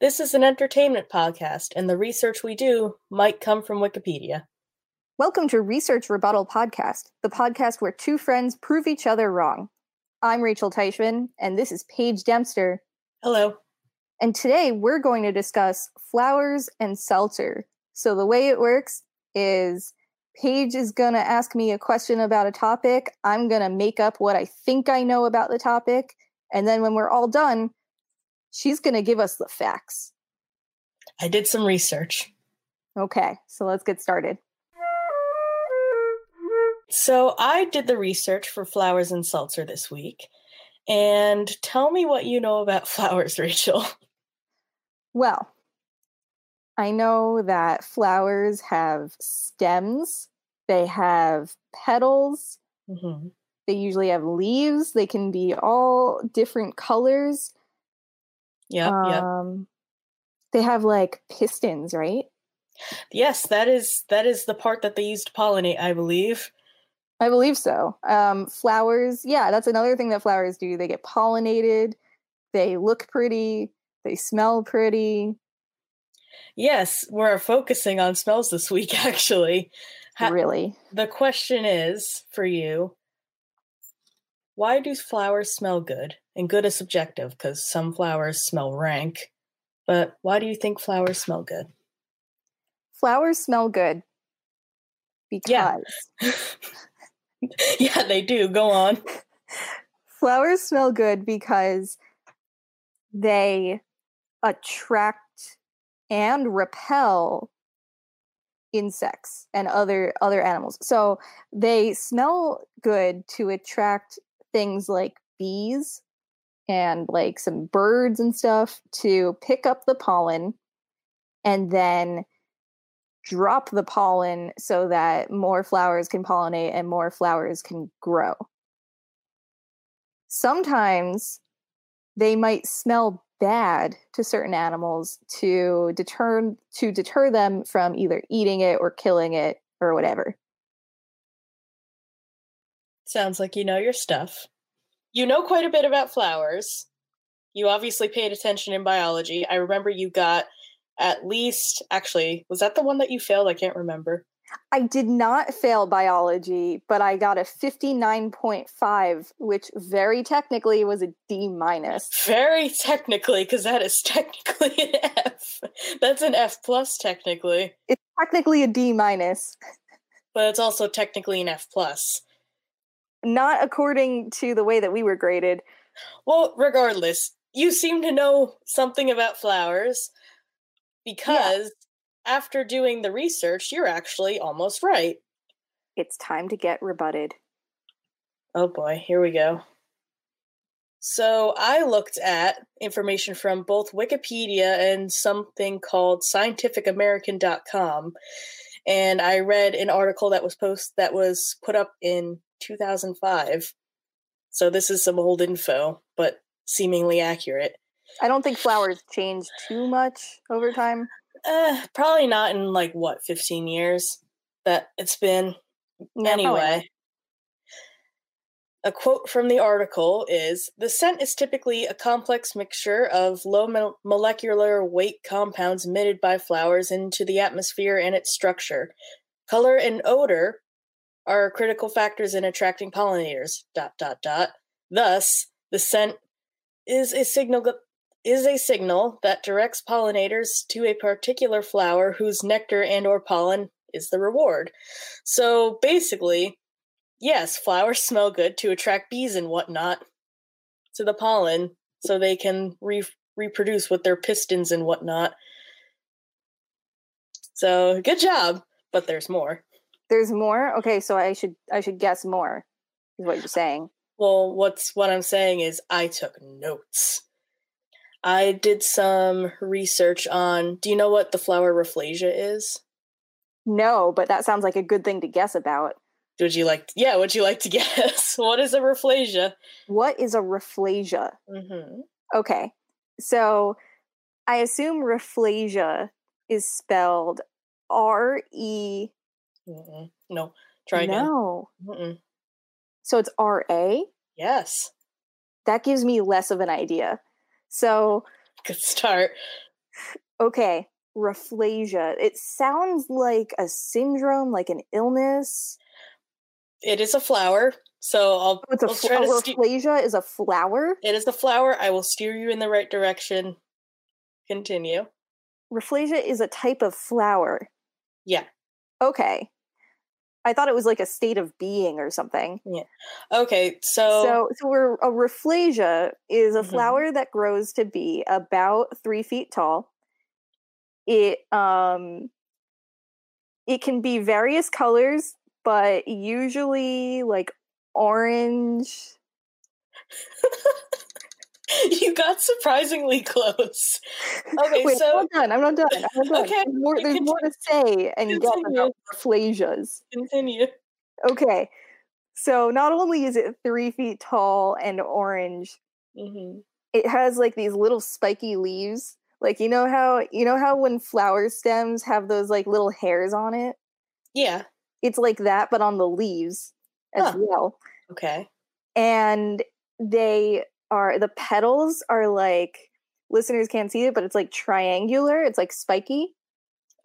This is an entertainment podcast, and the research we do might come from Wikipedia. Welcome to Research Rebuttal Podcast, the podcast where two friends prove each other wrong. I'm Rachel Teichman, and this is Paige Dempster. Hello. And today we're going to discuss flowers and seltzer. So the way it works is Paige is going to ask me a question about a topic. I'm going to make up what I think I know about the topic. And then when we're all done, she's going to give us the facts. I did some research. Okay, so let's get started. So I did the research for flowers and seltzer this week. And tell me what you know about flowers, Rachel. Well, I know that flowers have stems, they have petals, Mm-hmm. they usually have leaves, they can be all different colors. Yep. Um, They have like pistons, right? Yes, that is that is the part that they use to pollinate, I believe. I believe so. Um, flowers, yeah, that's another thing that flowers do. They get pollinated, they look pretty, they smell pretty. Yes, we're focusing on smells this week, actually. Ha- really? The question is for you why do flowers smell good? And good is subjective because some flowers smell rank. But why do you think flowers smell good? Flowers smell good because Yeah. yeah, they do. Go on. flowers smell good because they attract and repel insects and other other animals. So they smell good to attract things like bees and like some birds and stuff to pick up the pollen and then drop the pollen so that more flowers can pollinate and more flowers can grow. Sometimes they might smell bad to certain animals to deter to deter them from either eating it or killing it or whatever. Sounds like you know your stuff. You know quite a bit about flowers. You obviously paid attention in biology. I remember you got at least, actually, was that the one that you failed? I can't remember. I did not fail biology, but I got a 59.5, which very technically was a D minus. Very technically, because that is technically an F. That's an F plus, technically. It's technically a D minus, But it's also technically an F plus. Not according to the way that we were graded. Well, regardless, you seem to know something about flowers because after doing the research, you're actually almost right. It's time to get rebutted. Oh boy, here we go. So I looked at information from both Wikipedia and something called scientificamerican.com and I read an article that was post that was put up in 2005. So this is some old info, but seemingly accurate. I don't think flowers change too much over time. Uh, probably not in like what 15 years that it's been. Probably anyway, a quote from the article is The scent is typically a complex mixture of low mo- molecular weight compounds emitted by flowers into the atmosphere and its structure. Color and odor are critical factors in attracting pollinators. Dot dot dot. Thus, the scent is a signal is a signal that directs pollinators to a particular flower whose nectar and or pollen is the reward. So basically, yes, flowers smell good to attract bees and whatnot to the pollen so they can re- reproduce with their pistons and whatnot. So good job, but there's more. There's more. Okay, so I should I should guess more. Is what you're saying? Well, what's what I'm saying is I took notes. I did some research on. Do you know what the flower rafflesia is? No, but that sounds like a good thing to guess about. Would you like? Yeah, would you like to guess? what is a rafflesia? What is a rafflesia? Mm-hmm. Okay. So I assume rafflesia is spelled R E. Mm-mm. No, try again. No. Mm-mm. So it's R A? Yes, That gives me less of an idea. So, good start. okay, rafflesia. It sounds like a syndrome, like an illness. It is a flower, so I'll. Oh, It's a, fl- a rafflesia is a flower. It is a flower. I will steer you in the right direction. Continue. Rafflesia is a type of flower. Yeah. Okay. I thought it was like a state of being or something. Yeah. Okay, so, So, so we're, a rafflesia is a Mhm. flower that grows to be about three feet tall. It um, it can be various colors, but usually like orange. you got surprisingly close. Okay, Wait, so I'm not done. I'm not done. I'm not done. Okay, There's more, there's more to say and get Continue. about rafflesias. continue. Okay, so not only is it three feet tall and orange, hmm it has like these little spiky leaves. Like you know how you know how when flower stems have those like little hairs on it? Yeah. It's like that but on the leaves as Huh. well. Okay. And they are the petals are like listeners can't see it but it's like triangular, it's like spiky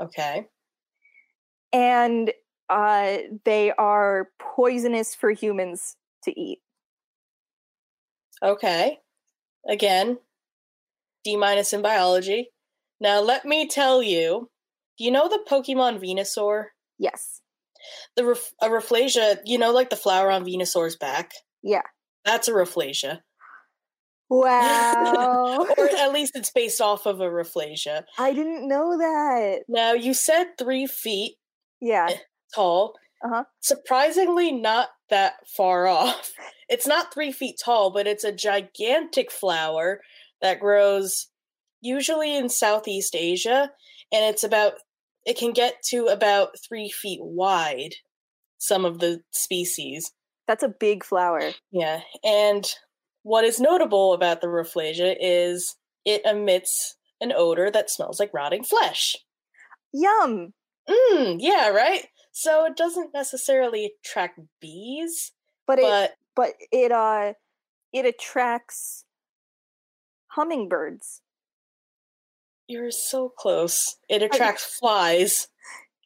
Okay. and uh they are poisonous for humans to eat. Okay. Again, D minus in biology. Now let me tell you. Do you know the Pokemon Venusaur? Yes. The ref- a Rafflesia, you know, like the flower on Venusaur's back. Yeah. That's a Rafflesia, Wow. or at least it's based off of a Rafflesia. I didn't know that. Now you said three feet Yeah. tall. Uh-huh. Surprisingly, not that far off. It's not three feet tall, but it's a gigantic flower that grows usually in Southeast Asia, and it's about it can get to about three feet wide. Some of the species, That's a big flower. yeah. And what is notable about the Rafflesia is it emits an odor that smells like rotting flesh. Yum. Mm, yeah, right. So it doesn't necessarily attract bees, But it but but it uh it attracts hummingbirds. you're so close. It attracts flies.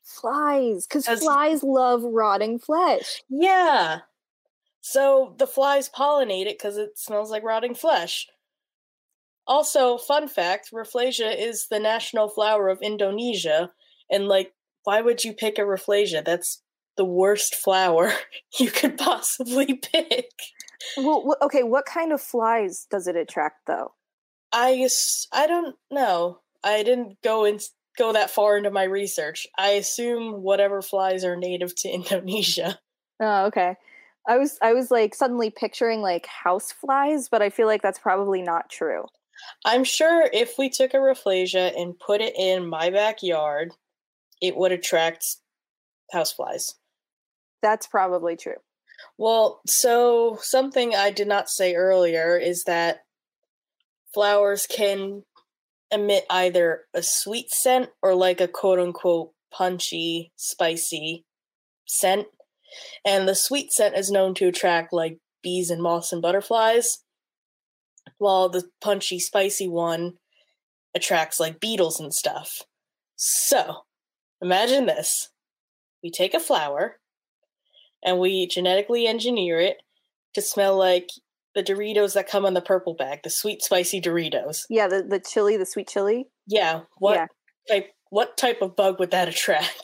Flies, because flies love rotting flesh. Yeah. So the flies pollinate it because it smells like rotting flesh. Also, fun fact Rafflesia is the national flower of Indonesia. And, like, why would you pick a Rafflesia? That's the worst flower you could possibly pick. Well, okay, what kind of flies does it attract though? I, I don't know. I didn't go in, go that far into my research. I assume whatever flies are native to Indonesia. Oh, okay. I was I was like suddenly picturing like house flies, but I feel like that's probably not true. I'm sure if we took a Rafflesia and put it in my backyard, it would attract houseflies. That's probably true. Well, so something I did not say earlier is that flowers can emit either a sweet scent or like a quote unquote punchy, spicy scent. And the sweet scent is known to attract like bees and moths and butterflies, while the punchy, spicy one attracts like beetles and stuff. So, imagine this we take a flower and we genetically engineer it to smell like the Doritos that come in the purple bag, the sweet spicy Doritos. Yeah, the the chili, the sweet chili. Yeah, what Yeah. type what type of bug would that attract?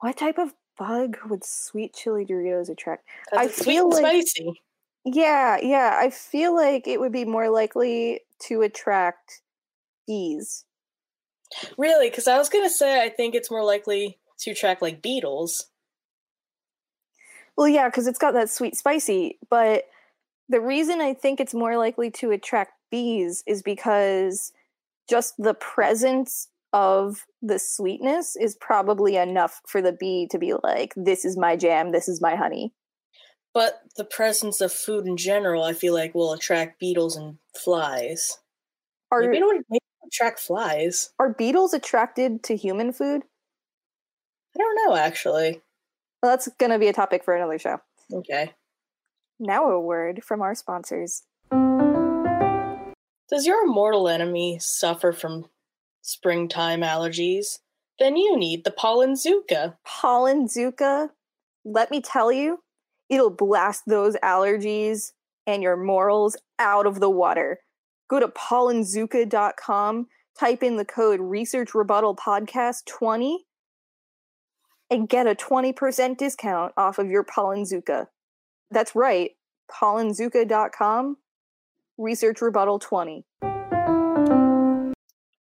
What type of bug would sweet chili Doritos attract? I feel like- spicy. Yeah, yeah. I feel like it would be more likely to attract bees. Really, because I was gonna say I think it's more likely to attract like beetles. Well, yeah, because it's got that sweet spicy. But the reason I think it's more likely to attract bees is because just the presence of the sweetness is probably enough for the bee to be like, this is my jam, this is my honey. But the presence of food in general, I feel like, will attract beetles and flies. Are, Maybe don't maybe don't attract flies. are beetles attracted to human food? I don't know, actually. Well, that's going to be a topic for another show. Okay. Now, a word from our sponsors. Does your mortal enemy suffer from springtime allergies? Then you need the pollen Zuka. Pollen Zuka, let me tell you, it'll blast those allergies and your morals out of the water. Go to pollenzuka.com, type in the code Research Rebuttal Podcast 20, and get a 20% discount off of your pollenzuka. That's right, pollenzuka.com, Research Rebuttal 20.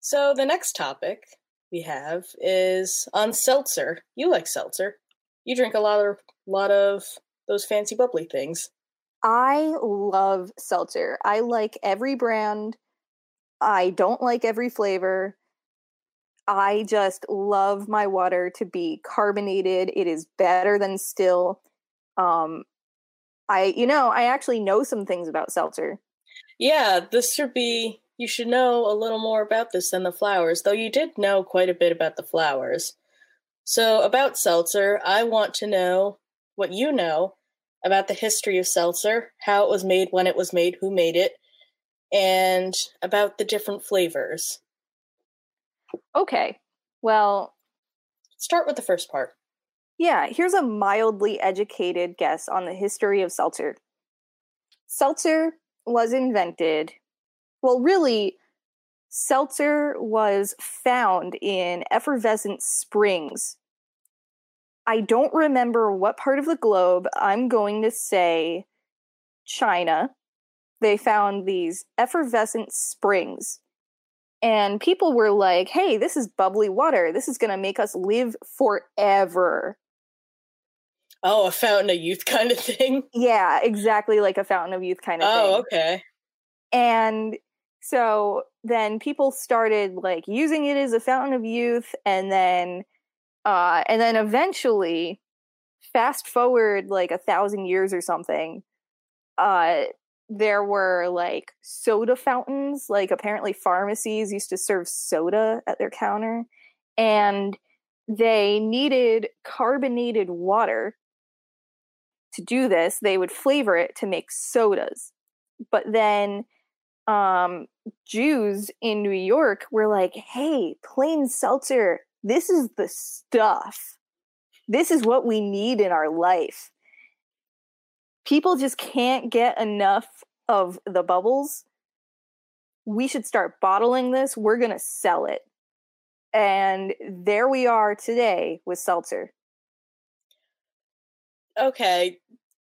So the next topic we have is on seltzer. You like seltzer. You drink a lot of lot of those fancy bubbly things. I love seltzer. I like every brand. I don't like every flavor. I just love my water to be carbonated. It is better than still. Um I you know, I actually know some things about seltzer. Yeah, this should be you should know a little more about this than the flowers, though you did know quite a bit about the flowers. So, about seltzer, I want to know what you know about the history of seltzer, how it was made, when it was made, who made it, and about the different flavors. Okay. Well, Start with the first part. Yeah, here's a mildly educated guess on the history of seltzer. Seltzer was invented, well, really, seltzer was found in effervescent springs. I don't remember what part of the globe. I'm going to say China. They found these effervescent springs. And people were like, hey, this is bubbly water. This is going to make us live forever. Oh, a fountain of youth kind of thing. Yeah, exactly like a fountain of youth kind of oh, thing. Oh, okay. And so then people started like using it as a fountain of youth and then uh and then eventually fast forward like a thousand years or something uh there were like soda fountains like apparently pharmacies used to serve soda at their counter and they needed carbonated water to do this. They would flavor it to make sodas. But then um Jews in New York were like, "Hey, plain seltzer, this is the stuff. This is what we need in our life." People just can't get enough of the bubbles. We should start bottling this. We're going to sell it. And there we are today with seltzer. Okay.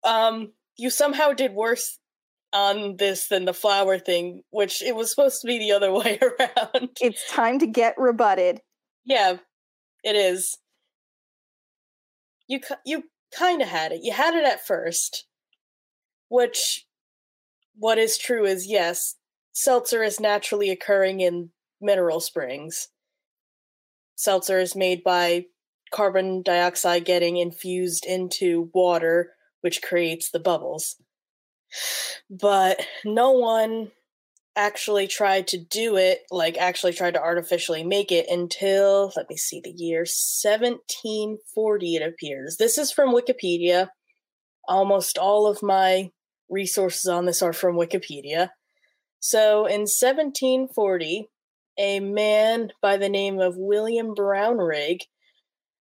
Um you somehow did worse on this than the flower thing, which it was supposed to be the other way around. It's time to get rebutted. Yeah, it is. You you kind of had it. You had it at first, which what is true is yes, seltzer is naturally occurring in mineral springs. Seltzer is made by carbon dioxide getting infused into water, which creates the bubbles. But no one actually tried to do it, like actually tried to artificially make it until, let me see the year, 1740 it appears. This is from Wikipedia. Almost all of my resources on this are from Wikipedia. So in 1740, a man by the name of William Brownrigg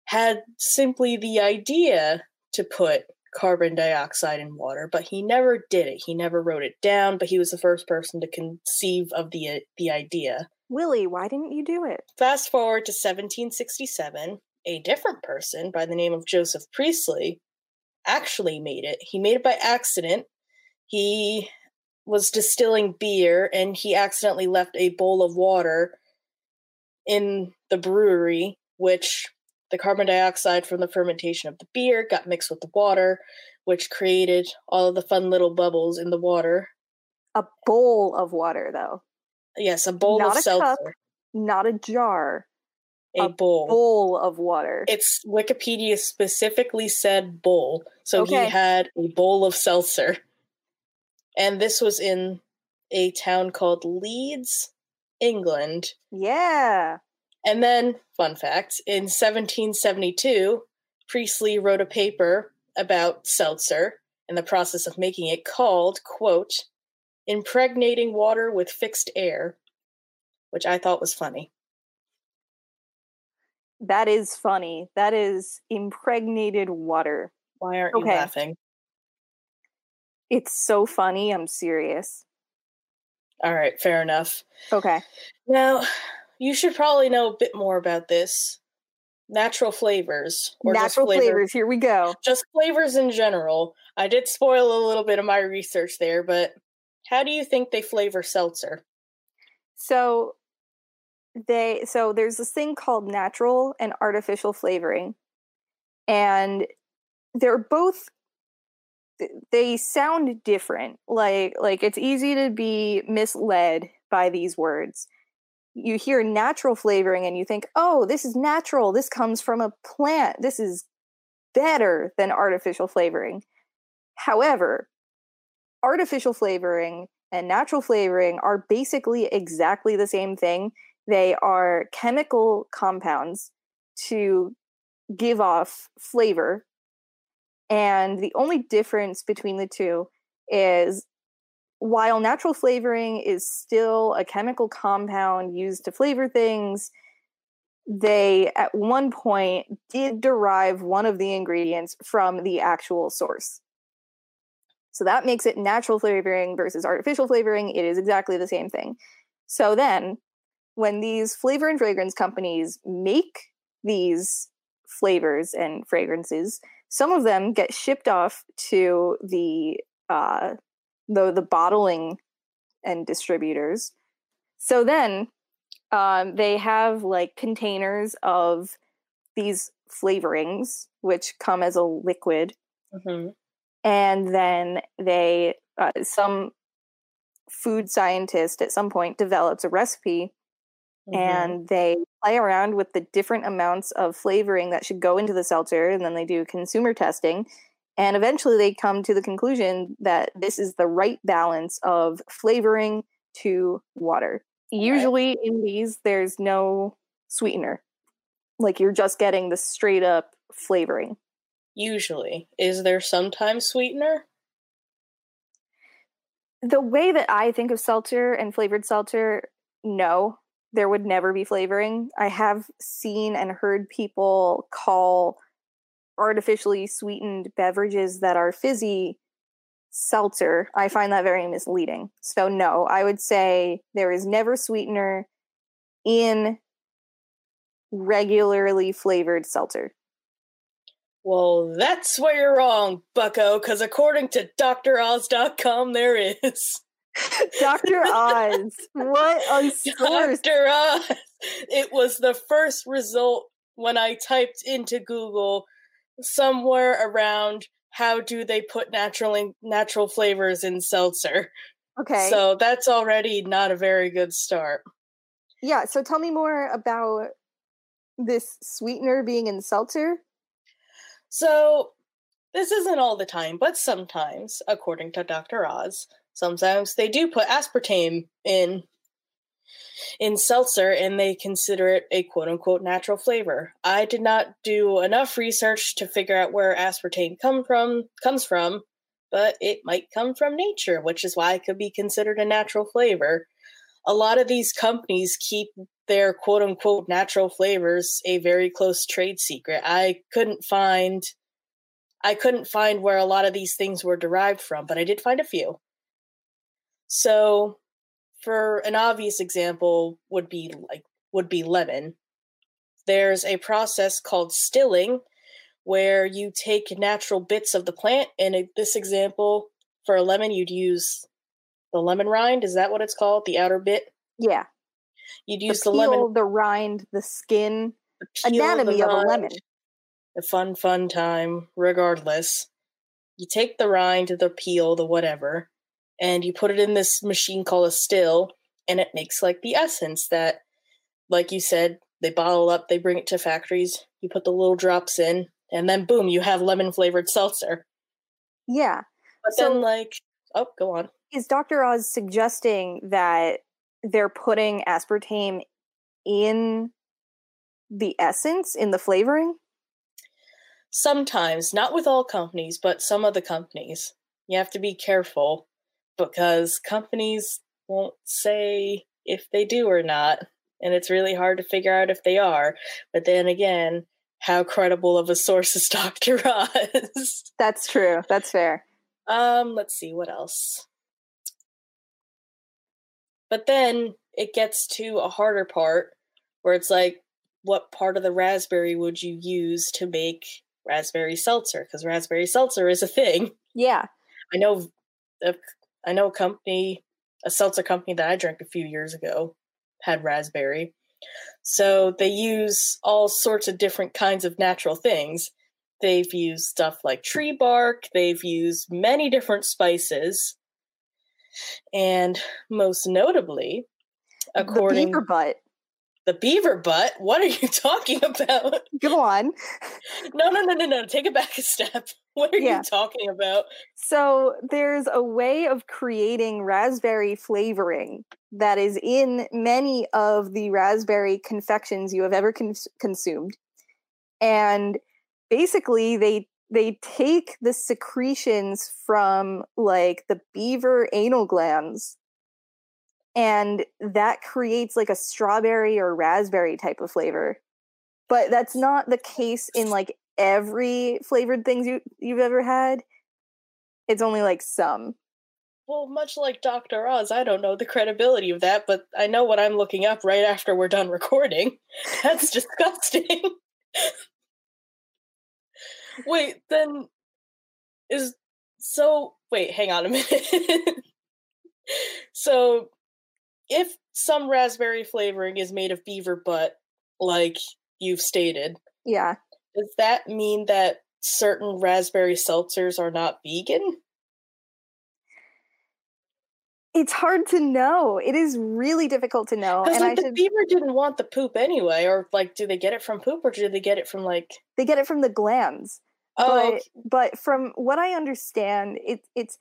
had simply the idea to put carbon dioxide in water, but he never did it. He never wrote it down, but he was the first person to conceive of the the idea. Willie, why didn't you do it? Fast forward to 1767, a different person by the name of Joseph Priestley actually made it. He made it by accident. He was distilling beer and he accidentally left a bowl of water in the brewery, which the carbon dioxide from the fermentation of the beer got mixed with the water, which created all of the fun little bubbles in the water. A bowl of water, though. Yes, a bowl Not of a seltzer. cup. Not a jar. A, a bowl. Bowl of water. It's Wikipedia specifically said bowl, so Okay. he had a bowl of seltzer, and this was in a town called Leeds, England. yeah. And then, fun fact: in 1772, Priestley wrote a paper about seltzer and the process of making it, called "quote Impregnating water with fixed air," which I thought was funny. That is funny. That is impregnated water. Why aren't Okay. you laughing? It's so funny. I'm serious. All right, fair enough. Okay. Now, you should probably know a bit more about this. Natural flavors, or Natural flavor- flavors. Here we go. just flavors in general. I did spoil a little bit of my research there, but how do you think they flavor seltzer? So they so there's this thing called natural and artificial flavoring. And they're both they sound different. Like like it's easy to be misled by these words. You hear natural flavoring and you think, "Oh, this is natural. This comes from a plant. This is better than artificial flavoring." However, artificial flavoring and natural flavoring are basically exactly the same thing. They are chemical compounds to give off flavor. And the only difference between the two is while natural flavoring is still a chemical compound used to flavor things, they at one point did derive one of the ingredients from the actual source. So that makes it natural flavoring versus artificial flavoring. It is exactly the same thing. So then, when these flavor and fragrance companies make these flavors and fragrances, some of them get shipped off to the uh, the the bottling and distributors. So then, um, they have like containers of these flavorings, which come as a liquid Mm-hmm. and then they uh, some food scientist at some point develops a recipe Mm-hmm. and they play around with the different amounts of flavoring that should go into the seltzer and then they do consumer testing and eventually they come to the conclusion that this is the right balance of flavoring to water. Usually in these there's no sweetener. Like you're just getting the straight up flavoring. Usually, is there sometimes sweetener? the way that I think of seltzer and flavored seltzer, no, there would never be flavoring. I have seen and heard people call artificially sweetened beverages that are fizzy seltzer. I find that very misleading. So, no, I would say there is never sweetener in regularly flavored seltzer. Well, that's where you're wrong, bucko, because according to DrOz.com, there is. Dr. Oz, what a source. Dr. Oz! It was the first result when I typed into Google somewhere around how do they put natural natural flavors in seltzer. Okay. So that's already not a very good start. Yeah, so tell me more about this sweetener being in seltzer. So, this isn't all the time, but sometimes, according to Dr. Oz, sometimes they do put aspartame in in seltzer and they consider it a quote unquote natural flavor. I did not do enough research to figure out where aspartame come from comes from, but it might come from nature, which is why it could be considered a natural flavor. A lot of these companies keep their quote unquote natural flavors a very close trade secret. I couldn't find I couldn't find where a lot of these things were derived from, but I did find a few. So, for an obvious example would be like would be lemon. There's a process called stilling where you take natural bits of the plant and in this example for a lemon you'd use the lemon rind, is that what it's called? The outer bit? Yeah. You'd The use the, peel, lemon the rind, the skin, the peel of the anatomy of a lemon. a fun, fun time, regardless. You take the rind, the peel, the whatever. And you put it in this machine called a still, and it makes like the essence that, like you said, they bottle up, they bring it to factories, you put the little drops in, and then boom, you have lemon flavored seltzer. Yeah. But So- then, like, oh, go on. Is Dr. Oz suggesting that they're putting aspartame in the essence, in the flavoring? Sometimes, not with all companies, but some of the companies. You have to be careful because companies won't say if they do or not, and it's really hard to figure out if they are. But then again, how credible of a source is Dr. Oz? That's true. That's fair. um, let's see what else. But then it gets to a harder part where it's like, what part of the raspberry would you use to make raspberry seltzer? Because raspberry seltzer is a thing. Yeah. I know, a, I know a company, a seltzer company that I drank a few years ago, had raspberry. So they use all sorts of different kinds of natural things. They've used stuff like tree bark. They've used many different spices, and most notably, according the beaver butt. The beaver butt. What are you talking about? Go on. No, no, no, no, no. Take it back a step. What are Yeah. you talking about? So there's a way of creating raspberry flavoring that is in many of the raspberry confections you have ever cons- consumed. And basically they they take the secretions from like the beaver anal glands and that creates like a strawberry or raspberry type of flavor. But that's not the case in like every flavored things you you've ever had. It's only like some. Well, much like Dr. Oz, I don't know the credibility of that, but I know what I'm looking up right after we're done recording. That's disgusting. wait, then is so wait, hang on a minute. so if some raspberry flavoring is made of beaver butt, like you've stated, Yeah. does that mean that certain raspberry seltzers are not vegan? It's hard to know. It is really difficult to know. Because And I like the should beaver didn't want the poop anyway, or like, do they get it from poop, or do they get it from like? they get it from the glands. Oh, but but from what I understand, it it's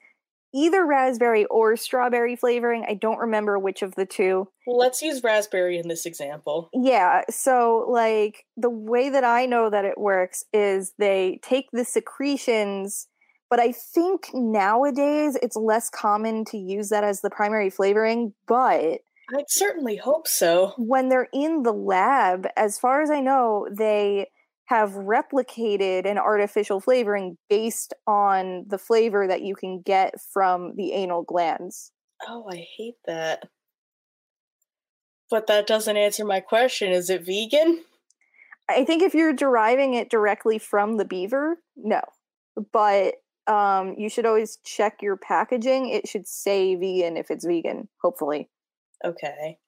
either raspberry or strawberry flavoring. I don't remember which of the two. well, let's use raspberry in this example. Yeah, so like the way that I know that it works is they take the secretions, but I think nowadays it's less common to use that as the primary flavoring, but I certainly hope so. when they're in the lab, as far as I know, they have replicated an artificial flavoring based on the flavor that you can get from the anal glands. Oh, I hate that. But that doesn't answer my question. Is it vegan? I think if you're deriving it directly from the beaver, no. But um, you should always check your packaging. It should say vegan if it's vegan, hopefully. Okay.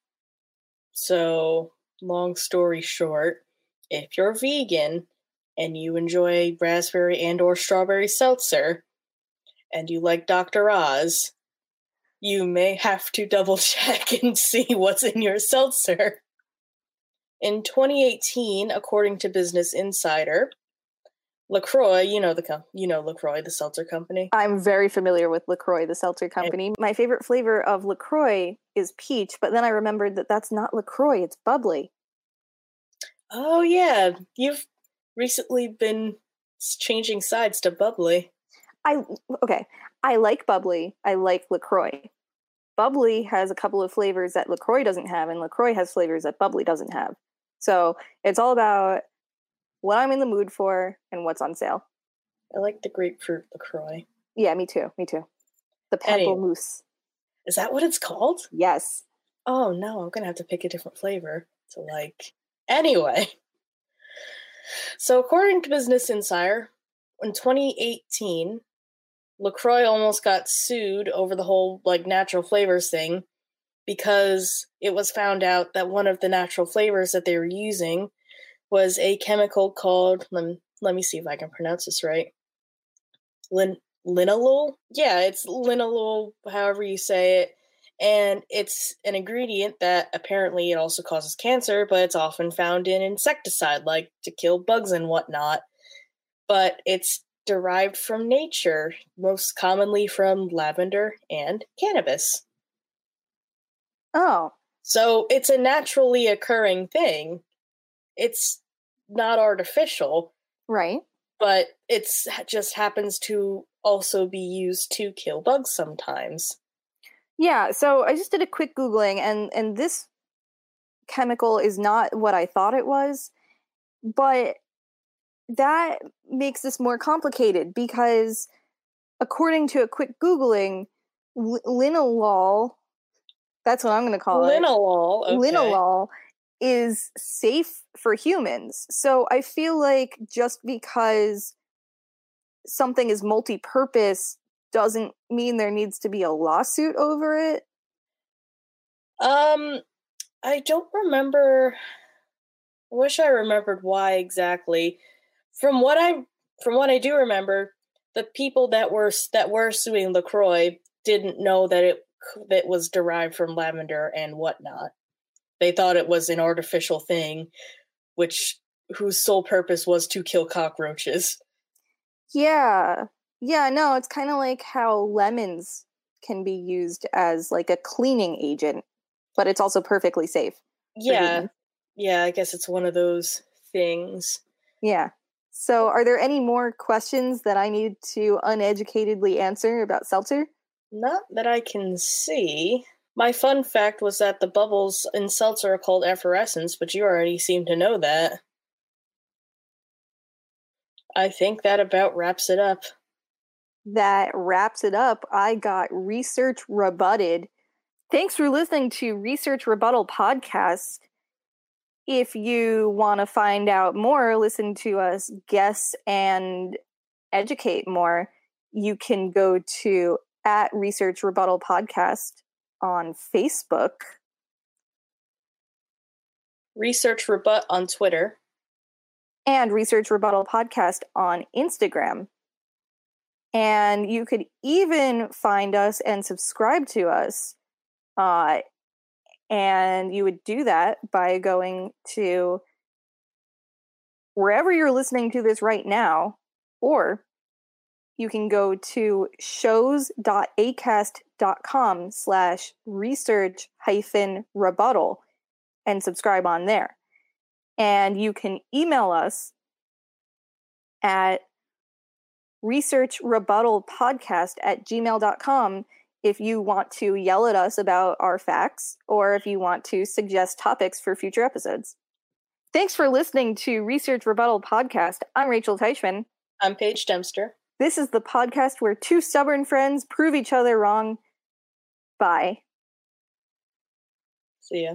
So, long story short, if you're vegan and you enjoy raspberry and or strawberry seltzer and you like Dr. Oz, you may have to double check and see what's in your seltzer. In 2018, according to Business Insider, LaCroix, you know the com- you know LaCroix, the seltzer company. I'm very familiar with LaCroix, the seltzer company. My favorite flavor of LaCroix is peach, but then I remembered that that's not LaCroix, it's bubbly. Oh yeah, you've recently been changing sides to bubbly. I okay. I like bubbly. I like Lacroix. Bubbly has a couple of flavors that Lacroix doesn't have, and Lacroix has flavors that bubbly doesn't have. So it's all about what I'm in the mood for and what's on sale. I like the grapefruit LaCroix. Yeah, me too. Me too. The Any- pamplemousse. Is that what it's called? Yes. Oh no, I'm gonna have to pick a different flavor to like. Anyway, so according to Business Insider, in 2018, LaCroix almost got sued over the whole like natural flavors thing because it was found out that one of the natural flavors that they were using was a chemical called let me, let me see if I can pronounce this right. Lin, linalool. Yeah, it's linalool, however you say it. And it's an ingredient that apparently it also causes cancer, but it's often found in insecticide, like to kill bugs and whatnot. But it's derived from nature, most commonly from lavender and cannabis. Oh. So it's a naturally occurring thing. It's not artificial. Right. But it's just happens to also be used to kill bugs sometimes. Yeah, so I just did a quick googling and and this chemical is not what I thought it was, but that makes this more complicated because according to a quick googling l- linalool that's what i'm going to call linalool, it okay. linalool is safe for humans so i feel like just because something is multi-purpose doesn't mean there needs to be a lawsuit over it um i don't remember i wish i remembered why exactly from what I from what I do remember, the people that were that were suing Lacroix didn't know that it that was derived from lavender and whatnot. They thought it was an artificial thing, which whose sole purpose was to kill cockroaches. Yeah, yeah, no, it's kind of like how lemons can be used as like a cleaning agent, but it's also perfectly safe. Yeah, yeah, I guess it's one of those things. Yeah. So, are there any more questions that I need to uneducatedly answer about seltzer? Not that I can see. My fun fact was that the bubbles in seltzer are called effervescence, but you already seem to know that. I think that about wraps it up. That wraps it up. I got research rebutted. Thanks for listening to Research Rebuttal Podcast if you want to find out more, listen to us guess and educate more, you can go to at Research Rebuttal Podcast on Facebook. Research Rebut on Twitter. And Research Rebuttal Podcast on Instagram. And you could even find us and subscribe to us uh, and you would do that by going to wherever you're listening to this right now, or you can go to shows.acast.com slash research hyphen rebuttal and subscribe on there. And you can email us at researchrebuttalpodcast at gmail.com if you want to yell at us about our facts or if you want to suggest topics for future episodes. Thanks for listening to Research Rebuttal Podcast. I'm Rachel Teichman. I'm Paige Dempster. This is the podcast where two stubborn friends prove each other wrong. Bye. See ya.